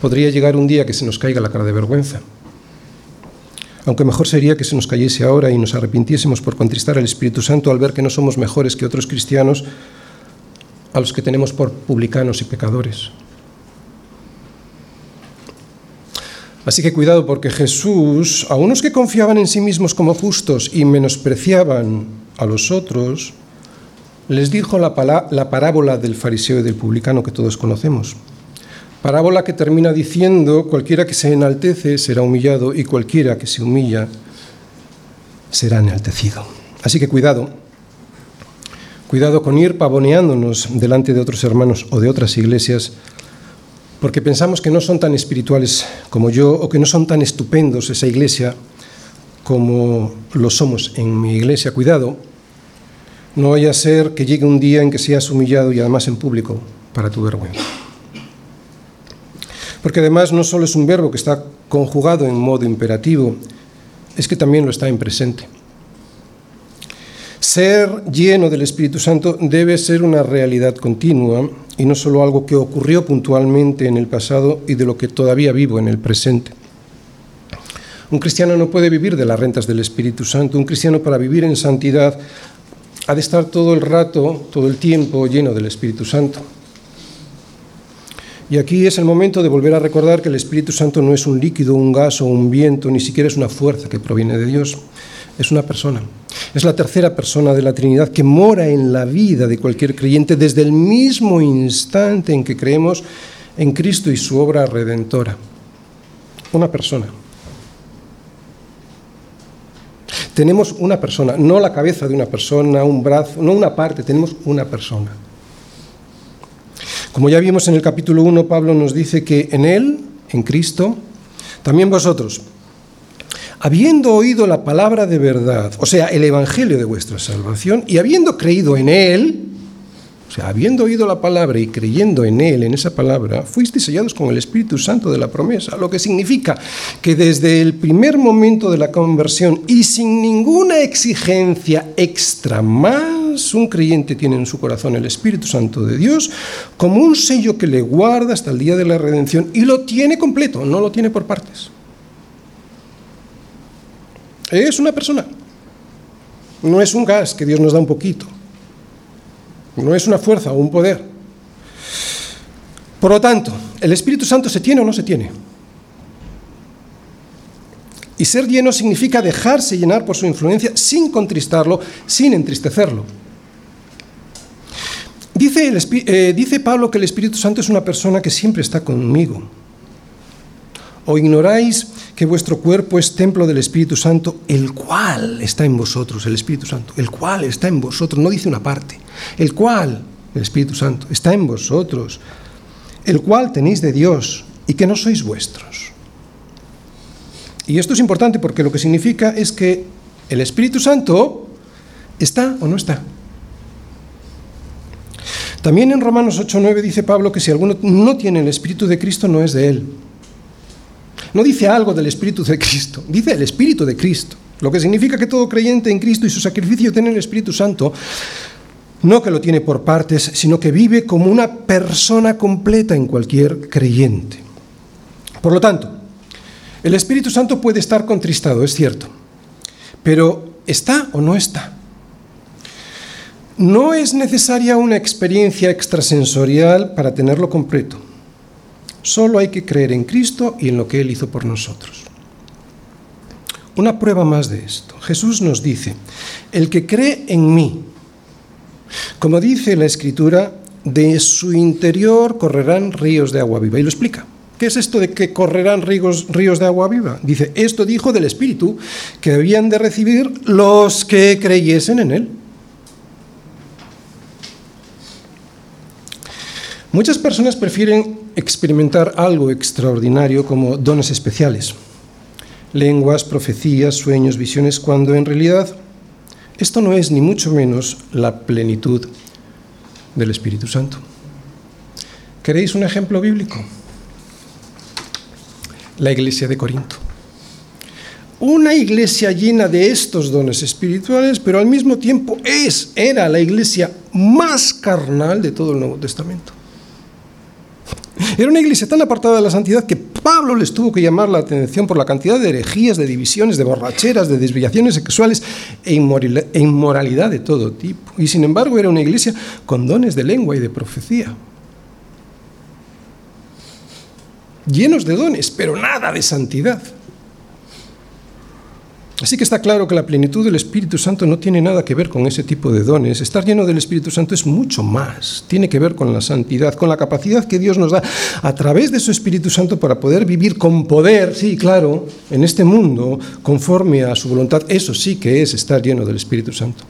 podría llegar un día que se nos caiga la cara de vergüenza. Aunque mejor sería que se nos cayese ahora y nos arrepintiésemos por contristar al Espíritu Santo al ver que no somos mejores que otros cristianos a los que tenemos por publicanos y pecadores. Así que cuidado porque Jesús, a unos que confiaban en sí mismos como justos y menospreciaban a los otros, les dijo la, la parábola del fariseo y del publicano que todos conocemos. Parábola que termina diciendo, cualquiera que se enaltece será humillado y cualquiera que se humilla será enaltecido. Así que cuidado, cuidado con ir pavoneándonos delante de otros hermanos o de otras iglesias, porque pensamos que no son tan espirituales como yo o que no son tan estupendos esa iglesia como lo somos en mi iglesia. Cuidado, no vaya a ser que llegue un día en que seas humillado y además en público para tu vergüenza porque además no solo es un verbo que está conjugado en modo imperativo, es que también lo está en presente. Ser lleno del Espíritu Santo debe ser una realidad continua y no solo algo que ocurrió puntualmente en el pasado y de lo que todavía vivo en el presente. Un cristiano no puede vivir de las rentas del Espíritu Santo. Un cristiano para vivir en santidad ha de estar todo el rato, todo el tiempo lleno del Espíritu Santo. Y aquí es el momento de volver a recordar que el Espíritu Santo no es un líquido, un gas o un viento, ni siquiera es una fuerza que proviene de Dios, es una persona. Es la tercera persona de la Trinidad que mora en la vida de cualquier creyente desde el mismo instante en que creemos en Cristo y su obra redentora. Una persona. Tenemos una persona, no la cabeza de una persona, un brazo, no una parte, tenemos una persona. Como ya vimos en el capítulo 1, Pablo nos dice que en Él, en Cristo, también vosotros, habiendo oído la palabra de verdad, o sea, el Evangelio de vuestra salvación, y habiendo creído en Él, o sea, habiendo oído la palabra y creyendo en Él, en esa palabra, fuisteis sellados con el Espíritu Santo de la promesa, lo que significa que desde el primer momento de la conversión y sin ninguna exigencia extra más, un creyente tiene en su corazón el Espíritu Santo de Dios como un sello que le guarda hasta el día de la redención y lo tiene completo, no lo tiene por partes. Es una persona, no es un gas que Dios nos da un poquito, no es una fuerza o un poder. Por lo tanto, ¿el Espíritu Santo se tiene o no se tiene? Y ser lleno significa dejarse llenar por su influencia sin contristarlo, sin entristecerlo. Dice, eh, dice, Pablo que el Espíritu Santo es una persona que siempre está conmigo. ¿O ignoráis que vuestro cuerpo es templo del Espíritu Santo, el cual está en vosotros, el Espíritu Santo, el cual está en vosotros, no dice una parte, el cual, el Espíritu Santo, está en vosotros, el cual tenéis de Dios y que no sois vuestros? Y esto es importante porque lo que significa es que el Espíritu Santo está o no está. También en Romanos 8:9 dice Pablo que si alguno no tiene el Espíritu de Cristo no es de él. No dice algo del Espíritu de Cristo, dice el Espíritu de Cristo. Lo que significa que todo creyente en Cristo y su sacrificio tiene el Espíritu Santo, no que lo tiene por partes, sino que vive como una persona completa en cualquier creyente. Por lo tanto, el Espíritu Santo puede estar contristado, es cierto, pero ¿está o no está? No es necesaria una experiencia extrasensorial para tenerlo completo. Solo hay que creer en Cristo y en lo que Él hizo por nosotros. Una prueba más de esto. Jesús nos dice, el que cree en mí, como dice la Escritura, de su interior correrán ríos de agua viva. Y lo explica. ¿Qué es esto de que correrán ríos, de agua viva? Dice, esto dijo del Espíritu que debían de recibir los que creyesen en Él. Muchas personas prefieren experimentar algo extraordinario como dones especiales, lenguas, profecías, sueños, visiones, cuando en realidad esto no es ni mucho menos la plenitud del Espíritu Santo. ¿Queréis un ejemplo bíblico? La iglesia de Corinto. Una iglesia llena de estos dones espirituales, pero al mismo tiempo es, era la iglesia más carnal de todo el Nuevo Testamento. Era una iglesia tan apartada de la santidad que Pablo les tuvo que llamar la atención por la cantidad de herejías, de divisiones, de borracheras, de desviaciones sexuales e, e inmoralidad de todo tipo. Y sin embargo era una iglesia con dones de lengua y de profecía. Llenos de dones, pero nada de santidad. Así que está claro que la plenitud del Espíritu Santo no tiene nada que ver con ese tipo de dones. Estar lleno del Espíritu Santo es mucho más. Tiene que ver con la santidad, con la capacidad que Dios nos da a través de su Espíritu Santo para poder vivir con poder, sí, claro, en este mundo conforme a su voluntad. Eso sí que es estar lleno del Espíritu Santo.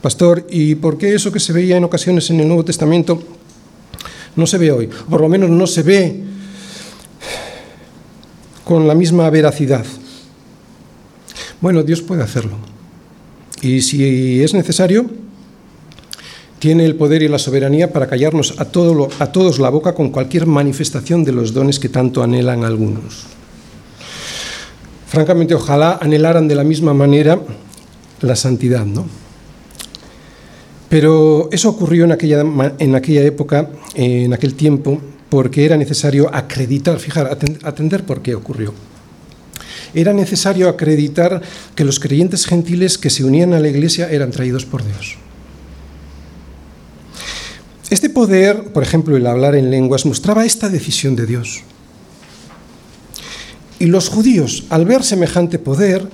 Pastor, ¿y por qué eso que se veía en ocasiones en el Nuevo Testamento no se ve hoy? Por lo menos no se ve con la misma veracidad. Bueno, Dios puede hacerlo. Y si es necesario, tiene el poder y la soberanía para callarnos a, a todos la boca con cualquier manifestación de los dones que tanto anhelan algunos. Francamente, ojalá anhelaran de la misma manera la santidad, ¿no? Pero eso ocurrió en aquella, en aquella época, en aquel tiempo, porque era necesario acreditar, fijar, atender por qué ocurrió. Era necesario acreditar que los creyentes gentiles que se unían a la iglesia eran traídos por Dios. Este poder, por ejemplo, el hablar en lenguas, mostraba esta decisión de Dios. Y los judíos, al ver semejante poder,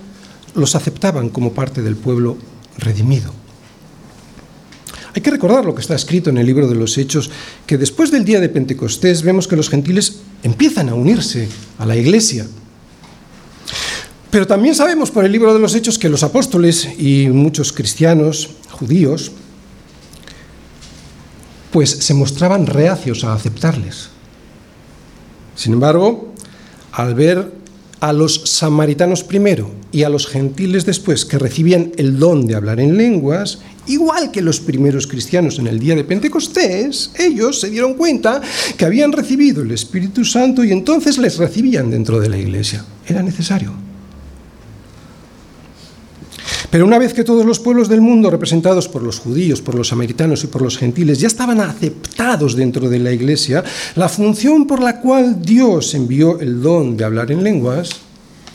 los aceptaban como parte del pueblo redimido. Hay que recordar lo que está escrito en el libro de los Hechos, que después del día de Pentecostés vemos que los gentiles empiezan a unirse a la iglesia. Pero también sabemos por el libro de los Hechos que los apóstoles y muchos cristianos judíos pues se mostraban reacios a aceptarles. Sin embargo, al ver a los samaritanos primero y a los gentiles después que recibían el don de hablar en lenguas Igual que los primeros cristianos en el día de Pentecostés, ellos se dieron cuenta que habían recibido el Espíritu Santo y entonces les recibían dentro de la iglesia. Era necesario. Pero una vez que todos los pueblos del mundo, representados por los judíos, por los samaritanos y por los gentiles, ya estaban aceptados dentro de la iglesia, la función por la cual Dios envió el don de hablar en lenguas,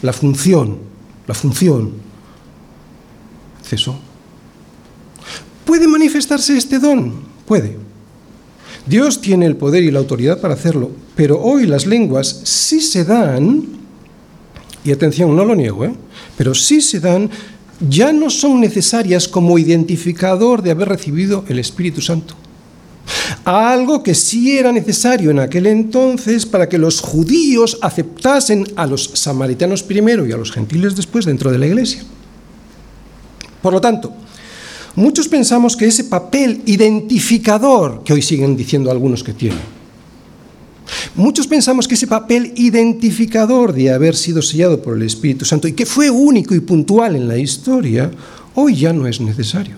la función, la función, cesó. ¿Puede manifestarse este don? Puede. Dios tiene el poder y la autoridad para hacerlo, pero hoy las lenguas sí se dan, y atención, no lo niego, ¿eh? pero sí se dan, ya no son necesarias como identificador de haber recibido el Espíritu Santo. Algo que sí era necesario en aquel entonces para que los judíos aceptasen a los samaritanos primero y a los gentiles después dentro de la iglesia. Por lo tanto, Muchos pensamos que ese papel identificador, que hoy siguen diciendo algunos que tiene, muchos pensamos que ese papel identificador de haber sido sellado por el Espíritu Santo y que fue único y puntual en la historia, hoy ya no es necesario.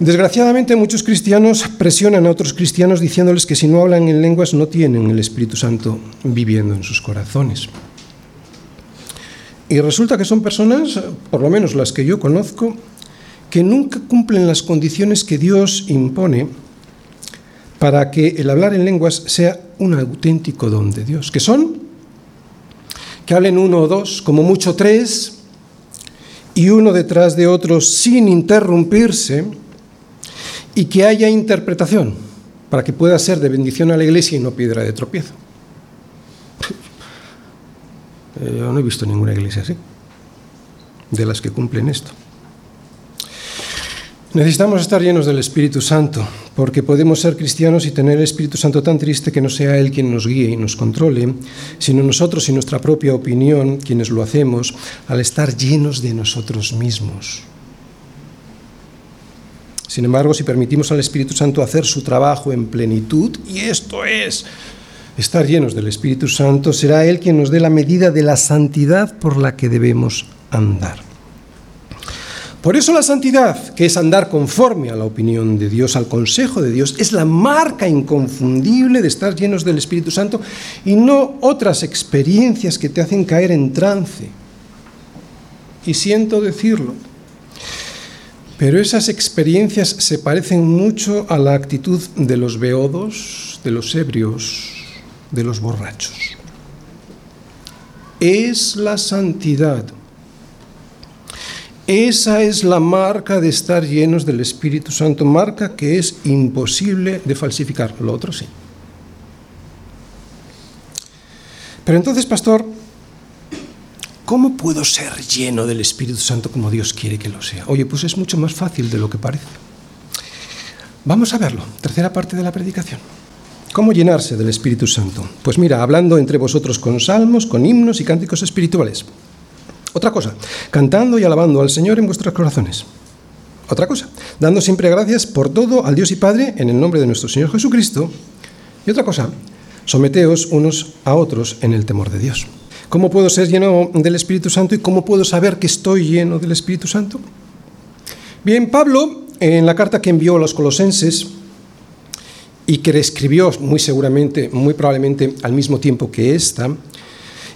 Desgraciadamente muchos cristianos presionan a otros cristianos diciéndoles que si no hablan en lenguas no tienen el Espíritu Santo viviendo en sus corazones. Y resulta que son personas, por lo menos las que yo conozco, que nunca cumplen las condiciones que Dios impone para que el hablar en lenguas sea un auténtico don de Dios, que son que hablen uno o dos, como mucho tres, y uno detrás de otro sin interrumpirse, y que haya interpretación para que pueda ser de bendición a la iglesia y no piedra de tropiezo. Eh, yo no he visto ninguna iglesia así, de las que cumplen esto. Necesitamos estar llenos del Espíritu Santo, porque podemos ser cristianos y tener el Espíritu Santo tan triste que no sea Él quien nos guíe y nos controle, sino nosotros y nuestra propia opinión quienes lo hacemos al estar llenos de nosotros mismos. Sin embargo, si permitimos al Espíritu Santo hacer su trabajo en plenitud, y esto es estar llenos del Espíritu Santo, será Él quien nos dé la medida de la santidad por la que debemos andar. Por eso la santidad, que es andar conforme a la opinión de Dios, al consejo de Dios, es la marca inconfundible de estar llenos del Espíritu Santo y no otras experiencias que te hacen caer en trance. Y siento decirlo, pero esas experiencias se parecen mucho a la actitud de los beodos, de los ebrios, de los borrachos. Es la santidad. Esa es la marca de estar llenos del Espíritu Santo, marca que es imposible de falsificar. Lo otro sí. Pero entonces, pastor, ¿Cómo puedo ser lleno del Espíritu Santo como Dios quiere que lo sea? Oye, pues es mucho más fácil de lo que parece. Vamos a verlo, tercera parte de la predicación. ¿Cómo llenarse del Espíritu Santo? Pues mira, hablando entre vosotros con salmos, con himnos y cánticos espirituales. Otra cosa, cantando y alabando al Señor en vuestros corazones. Otra cosa, dando siempre gracias por todo al Dios y Padre en el nombre de nuestro Señor Jesucristo. Y otra cosa, someteos unos a otros en el temor de Dios. ¿Cómo puedo ser lleno del Espíritu Santo y cómo puedo saber que estoy lleno del Espíritu Santo? Bien, Pablo, en la carta que envió a los colosenses y que escribió muy seguramente, muy probablemente al mismo tiempo que esta,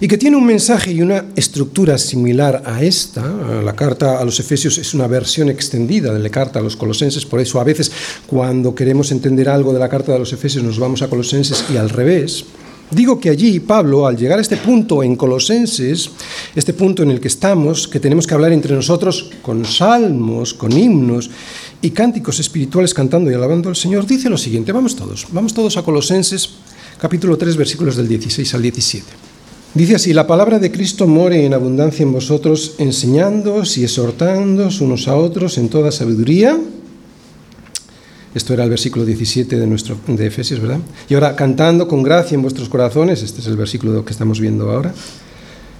y que tiene un mensaje y una estructura similar a esta. La carta a los Efesios es una versión extendida de la carta a los Colosenses, por eso a veces cuando queremos entender algo de la carta de los Efesios nos vamos a Colosenses y al revés. Digo que allí Pablo, al llegar a este punto en Colosenses, este punto en el que estamos, que tenemos que hablar entre nosotros con salmos, con himnos y cánticos espirituales cantando y alabando al Señor, dice lo siguiente, vamos todos, vamos todos a Colosenses capítulo 3 versículos del 16 al 17. Dice así, la palabra de Cristo more en abundancia en vosotros, enseñándoos y exhortándoos unos a otros en toda sabiduría esto era el versículo 17 de, nuestro, de Efesios, ¿verdad? Y ahora, cantando con gracia en vuestros corazones, este es el versículo que estamos viendo ahora,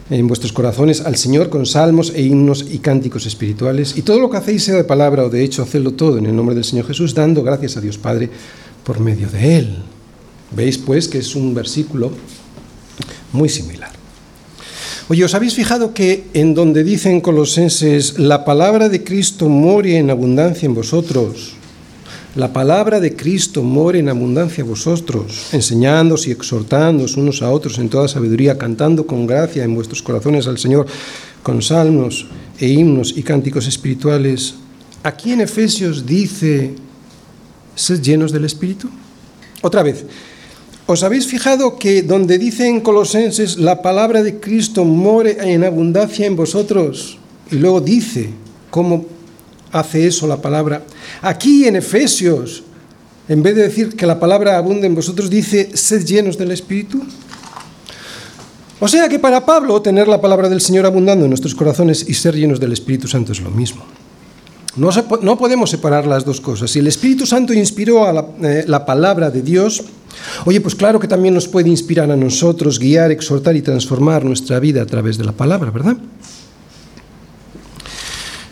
en vuestros corazones al Señor con salmos e himnos y cánticos espirituales. Y todo lo que hacéis, sea de palabra o de hecho, hacedlo todo en el nombre del Señor Jesús, dando gracias a Dios Padre por medio de Él. Veis pues que es un versículo muy similar. Oye, ¿os habéis fijado que en donde dicen Colosenses, la palabra de Cristo more en abundancia en vosotros? La palabra de Cristo more en abundancia a vosotros, enseñándoos y exhortándoos unos a otros en toda sabiduría, cantando con gracia en vuestros corazones al Señor, con salmos e himnos y cánticos espirituales. Aquí en Efesios dice, sed llenos del Espíritu. Otra vez, ¿os habéis fijado que donde dice en Colosenses, la palabra de Cristo more en abundancia en vosotros? Y luego dice cómo hace eso la palabra. Aquí en Efesios, en vez de decir que la palabra abunde en vosotros, dice, sed llenos del Espíritu. O sea que para Pablo tener la palabra del Señor abundando en nuestros corazones y ser llenos del Espíritu Santo es lo mismo. No, no podemos separar las dos cosas. Si el Espíritu Santo inspiró a eh, la palabra de Dios, oye, pues claro que también nos puede inspirar a nosotros, guiar, exhortar y transformar nuestra vida a través de la palabra, ¿verdad?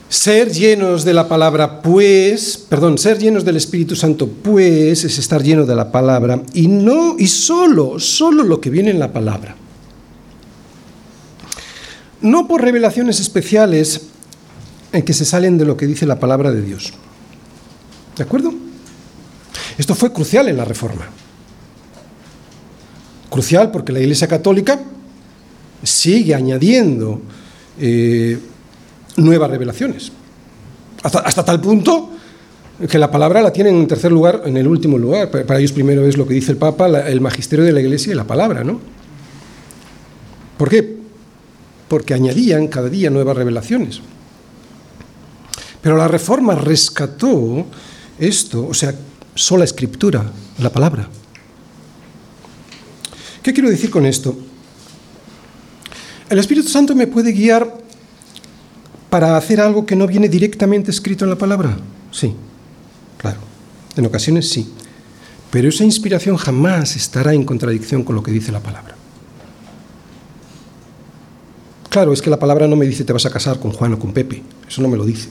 Ser llenos de la palabra, pues, perdón, ser llenos del Espíritu Santo, pues, es estar lleno de la palabra y no, y solo, solo lo que viene en la palabra. No por revelaciones especiales en que se salen de lo que dice la palabra de Dios. ¿De acuerdo? Esto fue crucial en la Reforma. Crucial porque la Iglesia Católica sigue añadiendo eh, nuevas revelaciones. Hasta, tal punto que la palabra la tienen en tercer lugar, en el último lugar. Para ellos primero es lo que dice el Papa, el magisterio de la Iglesia y la palabra, ¿no? ¿Por qué? Porque añadían cada día nuevas revelaciones. Pero la reforma rescató esto, o sea, sola escritura, la palabra. ¿Qué quiero decir con esto? El Espíritu Santo me puede guiar para hacer algo que no viene directamente escrito en la palabra. Sí, claro. En ocasiones sí. Pero esa inspiración jamás estará en contradicción con lo que dice la palabra. Claro, es que la palabra no me dice te vas a casar con Juan o con Pepe. Eso no me lo dice.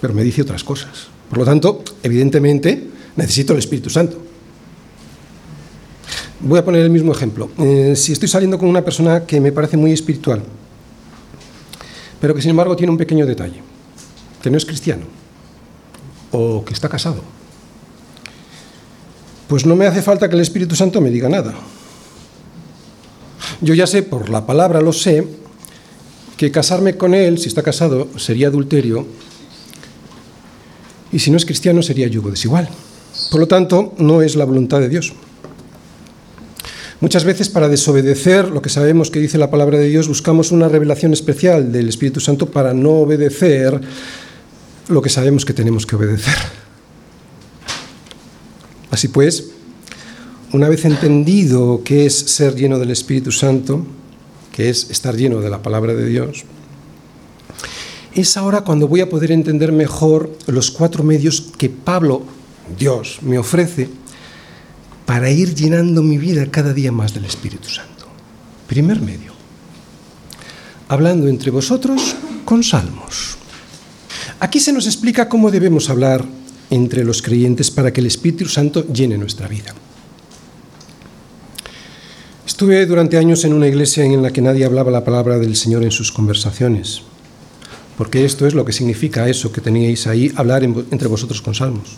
Pero me dice otras cosas. Por lo tanto, evidentemente, necesito el Espíritu Santo. Voy a poner el mismo ejemplo. Eh, si estoy saliendo con una persona que me parece muy espiritual, pero que sin embargo tiene un pequeño detalle, que no es cristiano, o que está casado, pues no me hace falta que el Espíritu Santo me diga nada. Yo ya sé, por la palabra lo sé, que casarme con él, si está casado, sería adulterio, y si no es cristiano sería yugo desigual. Por lo tanto, no es la voluntad de Dios. Muchas veces para desobedecer lo que sabemos que dice la palabra de Dios buscamos una revelación especial del Espíritu Santo para no obedecer lo que sabemos que tenemos que obedecer. Así pues, una vez entendido qué es ser lleno del Espíritu Santo, que es estar lleno de la palabra de Dios, es ahora cuando voy a poder entender mejor los cuatro medios que Pablo, Dios, me ofrece para ir llenando mi vida cada día más del Espíritu Santo. Primer medio, hablando entre vosotros con salmos. Aquí se nos explica cómo debemos hablar entre los creyentes para que el Espíritu Santo llene nuestra vida. Estuve durante años en una iglesia en la que nadie hablaba la palabra del Señor en sus conversaciones, porque esto es lo que significa eso que teníais ahí, hablar entre vosotros con salmos.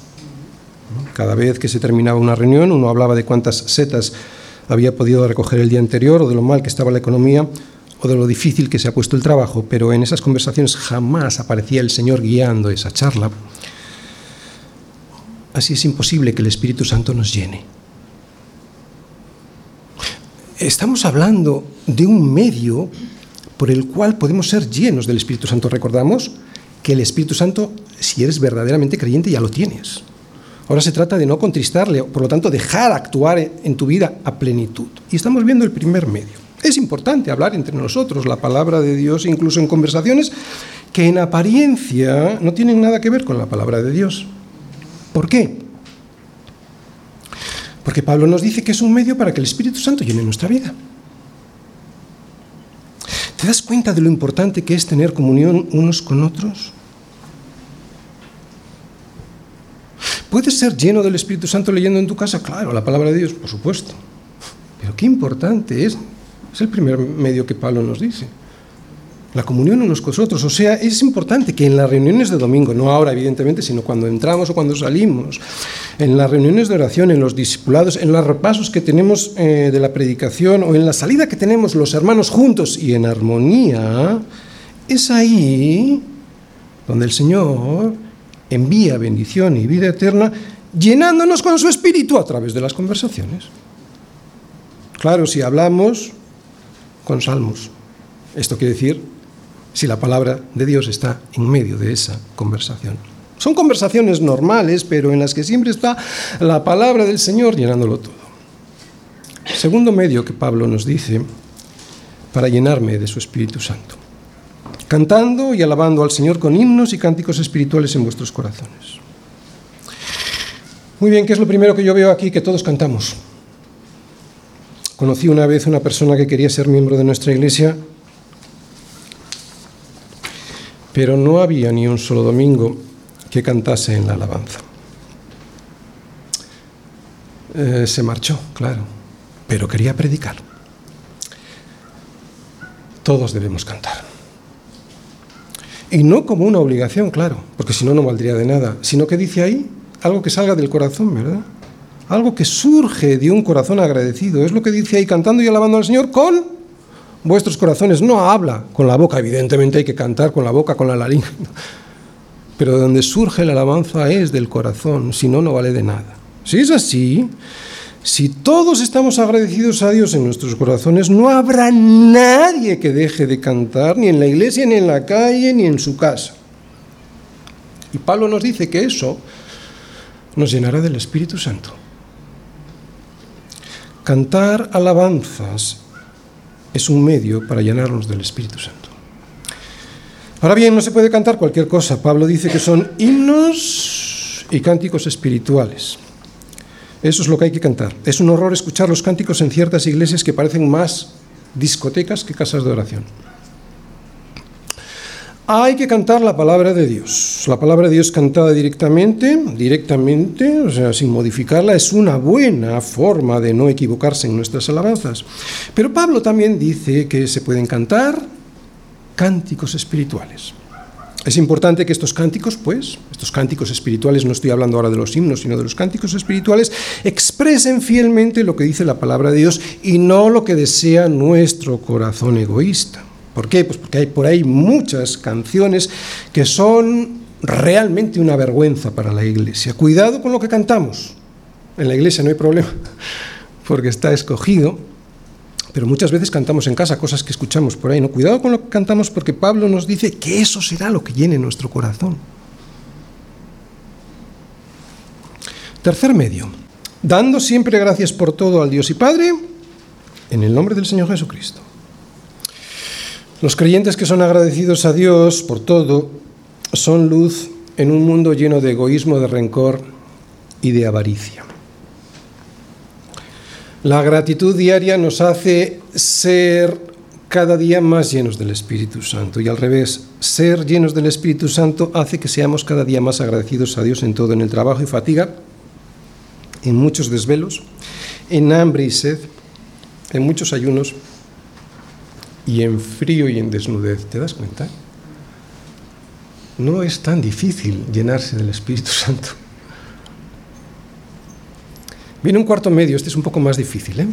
Cada vez que se terminaba una reunión, uno hablaba de cuántas setas había podido recoger el día anterior, o de lo mal que estaba la economía, o de lo difícil que se ha puesto el trabajo, pero en esas conversaciones jamás aparecía el Señor guiando esa charla. Así es imposible que el Espíritu Santo nos llene. Estamos hablando de un medio por el cual podemos ser llenos del Espíritu Santo. Recordamos que el Espíritu Santo, si eres verdaderamente creyente, ya lo tienes. Ahora se trata de no contristarle, por lo tanto, dejar actuar en tu vida a plenitud. Y estamos viendo el primer medio. Es importante hablar entre nosotros la palabra de Dios, incluso en conversaciones que en apariencia no tienen nada que ver con la palabra de Dios. ¿Por qué? Porque Pablo nos dice que es un medio para que el Espíritu Santo llene nuestra vida. ¿Te das cuenta de lo importante que es tener comunión unos con otros? ¿Puedes ser lleno del Espíritu Santo leyendo en tu casa? Claro, la palabra de Dios, por supuesto. Pero qué importante es. Es el primer medio que Pablo nos dice. La comunión unos con otros. O sea, es importante que en las reuniones de domingo, no ahora evidentemente, sino cuando entramos o cuando salimos, en las reuniones de oración, en los discipulados, en los repasos que tenemos eh, de la predicación o en la salida que tenemos los hermanos juntos y en armonía, es ahí donde el Señor envía bendición y vida eterna, llenándonos con su espíritu a través de las conversaciones. Claro, si hablamos con salmos, esto quiere decir si la palabra de Dios está en medio de esa conversación. Son conversaciones normales, pero en las que siempre está la palabra del Señor llenándolo todo. Segundo medio que Pablo nos dice para llenarme de su Espíritu Santo cantando y alabando al Señor con himnos y cánticos espirituales en vuestros corazones. Muy bien, ¿qué es lo primero que yo veo aquí? Que todos cantamos. Conocí una vez una persona que quería ser miembro de nuestra iglesia, pero no había ni un solo domingo que cantase en la alabanza. Eh, se marchó, claro, pero quería predicar. Todos debemos cantar. Y no como una obligación, claro, porque si no, no valdría de nada, sino que dice ahí algo que salga del corazón, ¿verdad? Algo que surge de un corazón agradecido. Es lo que dice ahí, cantando y alabando al Señor con vuestros corazones. No habla con la boca, evidentemente hay que cantar con la boca, con la laringe. Pero de donde surge la alabanza es del corazón, si no, no vale de nada. Si es así, si todos estamos agradecidos a Dios en nuestros corazones, no habrá nadie que deje de cantar, ni en la iglesia, ni en la calle, ni en su casa. Y Pablo nos dice que eso nos llenará del Espíritu Santo. Cantar alabanzas es un medio para llenarnos del Espíritu Santo. Ahora bien, no se puede cantar cualquier cosa. Pablo dice que son himnos y cánticos espirituales. Eso es lo que hay que cantar. Es un horror escuchar los cánticos en ciertas iglesias que parecen más discotecas que casas de oración. Hay que cantar la palabra de Dios. La palabra de Dios cantada directamente, directamente, o sea, sin modificarla, es una buena forma de no equivocarse en nuestras alabanzas. Pero Pablo también dice que se pueden cantar cánticos espirituales. Es importante que estos cánticos, pues, estos cánticos espirituales, no estoy hablando ahora de los himnos, sino de los cánticos espirituales, expresen fielmente lo que dice la palabra de Dios y no lo que desea nuestro corazón egoísta. ¿Por qué? Pues porque hay por ahí muchas canciones que son realmente una vergüenza para la iglesia. Cuidado con lo que cantamos. En la iglesia no hay problema, porque está escogido, pero muchas veces cantamos en casa cosas que escuchamos por ahí. No, cuidado con lo que cantamos porque Pablo nos dice que eso será lo que llene nuestro corazón. Tercer medio, dando siempre gracias por todo al Dios y Padre en el nombre del Señor Jesucristo. Los creyentes que son agradecidos a Dios por todo son luz en un mundo lleno de egoísmo, de rencor y de avaricia. La gratitud diaria nos hace ser cada día más llenos del Espíritu Santo y al revés, ser llenos del Espíritu Santo hace que seamos cada día más agradecidos a Dios en todo, en el trabajo y fatiga, en muchos desvelos, en hambre y sed, en muchos ayunos y en frío y en desnudez. ¿Te das cuenta? No es tan difícil llenarse del Espíritu Santo. Viene un cuarto medio, este es un poco más difícil. ¿eh?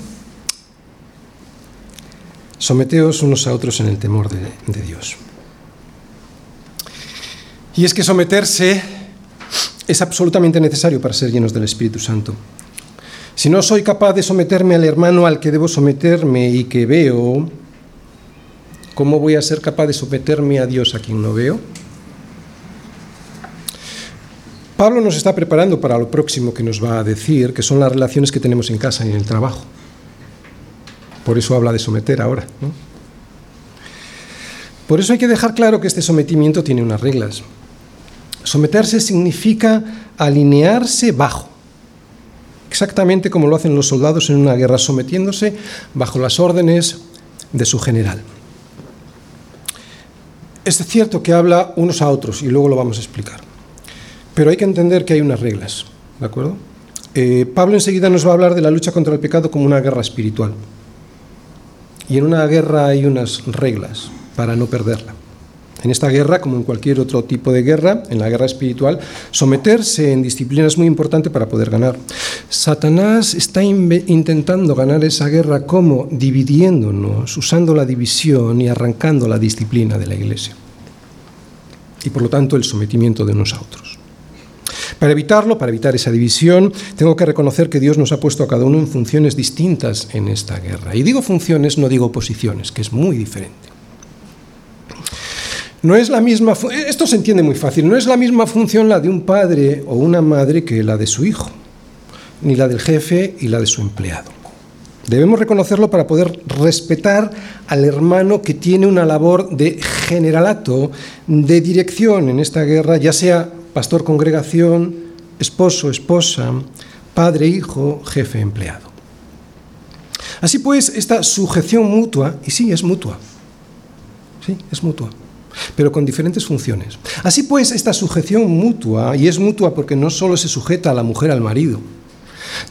Someteos unos a otros en el temor de, de Dios. Y es que someterse es absolutamente necesario para ser llenos del Espíritu Santo. Si no soy capaz de someterme al hermano al que debo someterme y que veo, ¿Cómo voy a ser capaz de someterme a Dios a quien no veo? Pablo nos está preparando para lo próximo que nos va a decir, que son las relaciones que tenemos en casa y en el trabajo. Por eso habla de someter ahora. Por eso hay que dejar claro que este sometimiento tiene unas reglas. Someterse significa alinearse bajo, exactamente como lo hacen los soldados en una guerra, sometiéndose bajo las órdenes de su general. Es cierto que habla unos a otros y luego lo vamos a explicar. Pero hay que entender que hay unas reglas, ¿de acuerdo? Eh, Pablo enseguida nos va a hablar de la lucha contra el pecado como una guerra espiritual. Y en una guerra hay unas reglas para no perderla. En esta guerra, como en cualquier otro tipo de guerra, en la guerra espiritual, someterse en disciplina es muy importante para poder ganar. Satanás está intentando ganar esa guerra como dividiéndonos, usando la división y arrancando la disciplina de la iglesia. Y por lo tanto el sometimiento de unos a otros. Para evitarlo, para evitar esa división, tengo que reconocer que Dios nos ha puesto a cada uno en funciones distintas en esta guerra. Y digo funciones, no digo posiciones, que es muy diferente. No es la misma, esto se entiende muy fácil, no es la misma función la de un padre o una madre que la de su hijo, ni la del jefe y la de su empleado. Debemos reconocerlo para poder respetar al hermano que tiene una labor de generalato, de dirección en esta guerra, ya sea pastor congregación, esposo, esposa, padre, hijo, jefe, empleado. Así pues, esta sujeción mutua, y sí, es mutua, sí, es mutua pero con diferentes funciones. Así pues, esta sujeción mutua, y es mutua porque no solo se sujeta la mujer al marido,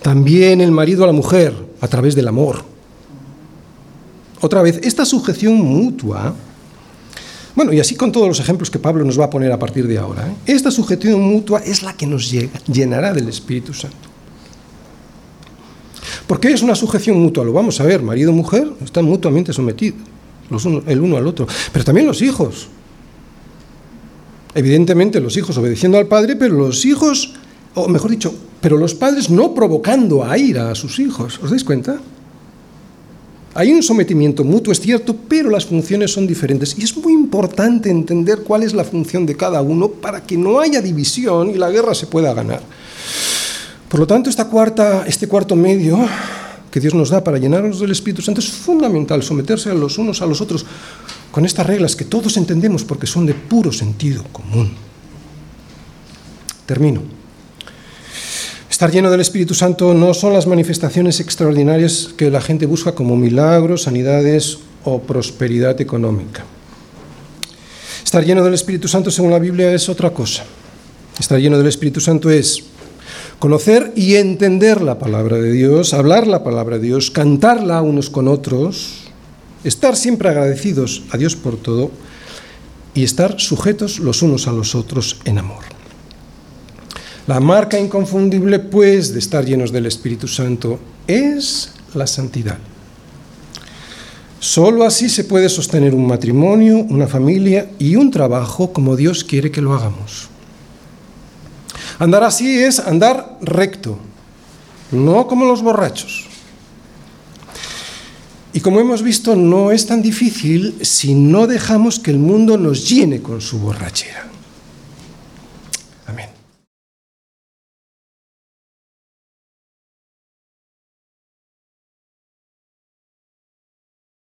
también el marido a la mujer a través del amor. Otra vez, esta sujeción mutua, Bueno, y así con todos los ejemplos que Pablo nos va a poner a partir de ahora. ¿eh? Esta sujeción mutua es la que nos llenará del Espíritu Santo. ¿Por qué es una sujeción mutua? Lo vamos a ver, marido y mujer están mutuamente sometidos, el uno al otro, pero también los hijos. Evidentemente los hijos obedeciendo al padre, pero los hijos, o mejor dicho, pero los padres no provocando a ira a sus hijos. ¿Os dais cuenta? Hay un sometimiento mutuo, es cierto, pero las funciones son diferentes. Y es muy importante entender cuál es la función de cada uno para que no haya división y la guerra se pueda ganar. Por lo tanto, esta cuarta, este cuarto medio que Dios nos da para llenarnos del Espíritu Santo es fundamental, someterse a los unos a los otros con estas reglas que todos entendemos porque son de puro sentido común. Termino. Estar lleno del Espíritu Santo no son las manifestaciones extraordinarias que la gente busca como milagros, sanidades o prosperidad económica. Estar lleno del Espíritu Santo, según la Biblia, es otra cosa. Estar lleno del Espíritu Santo es conocer y entender la palabra de Dios, hablar la palabra de Dios, cantarla unos con otros, estar siempre agradecidos a Dios por todo y estar sujetos los unos a los otros en amor. La marca inconfundible, pues, de estar llenos del Espíritu Santo es la santidad. Solo así se puede sostener un matrimonio, una familia y un trabajo como Dios quiere que lo hagamos. Andar así es andar recto, no como los borrachos. Y como hemos visto, no es tan difícil si no dejamos que el mundo nos llene con su borrachera.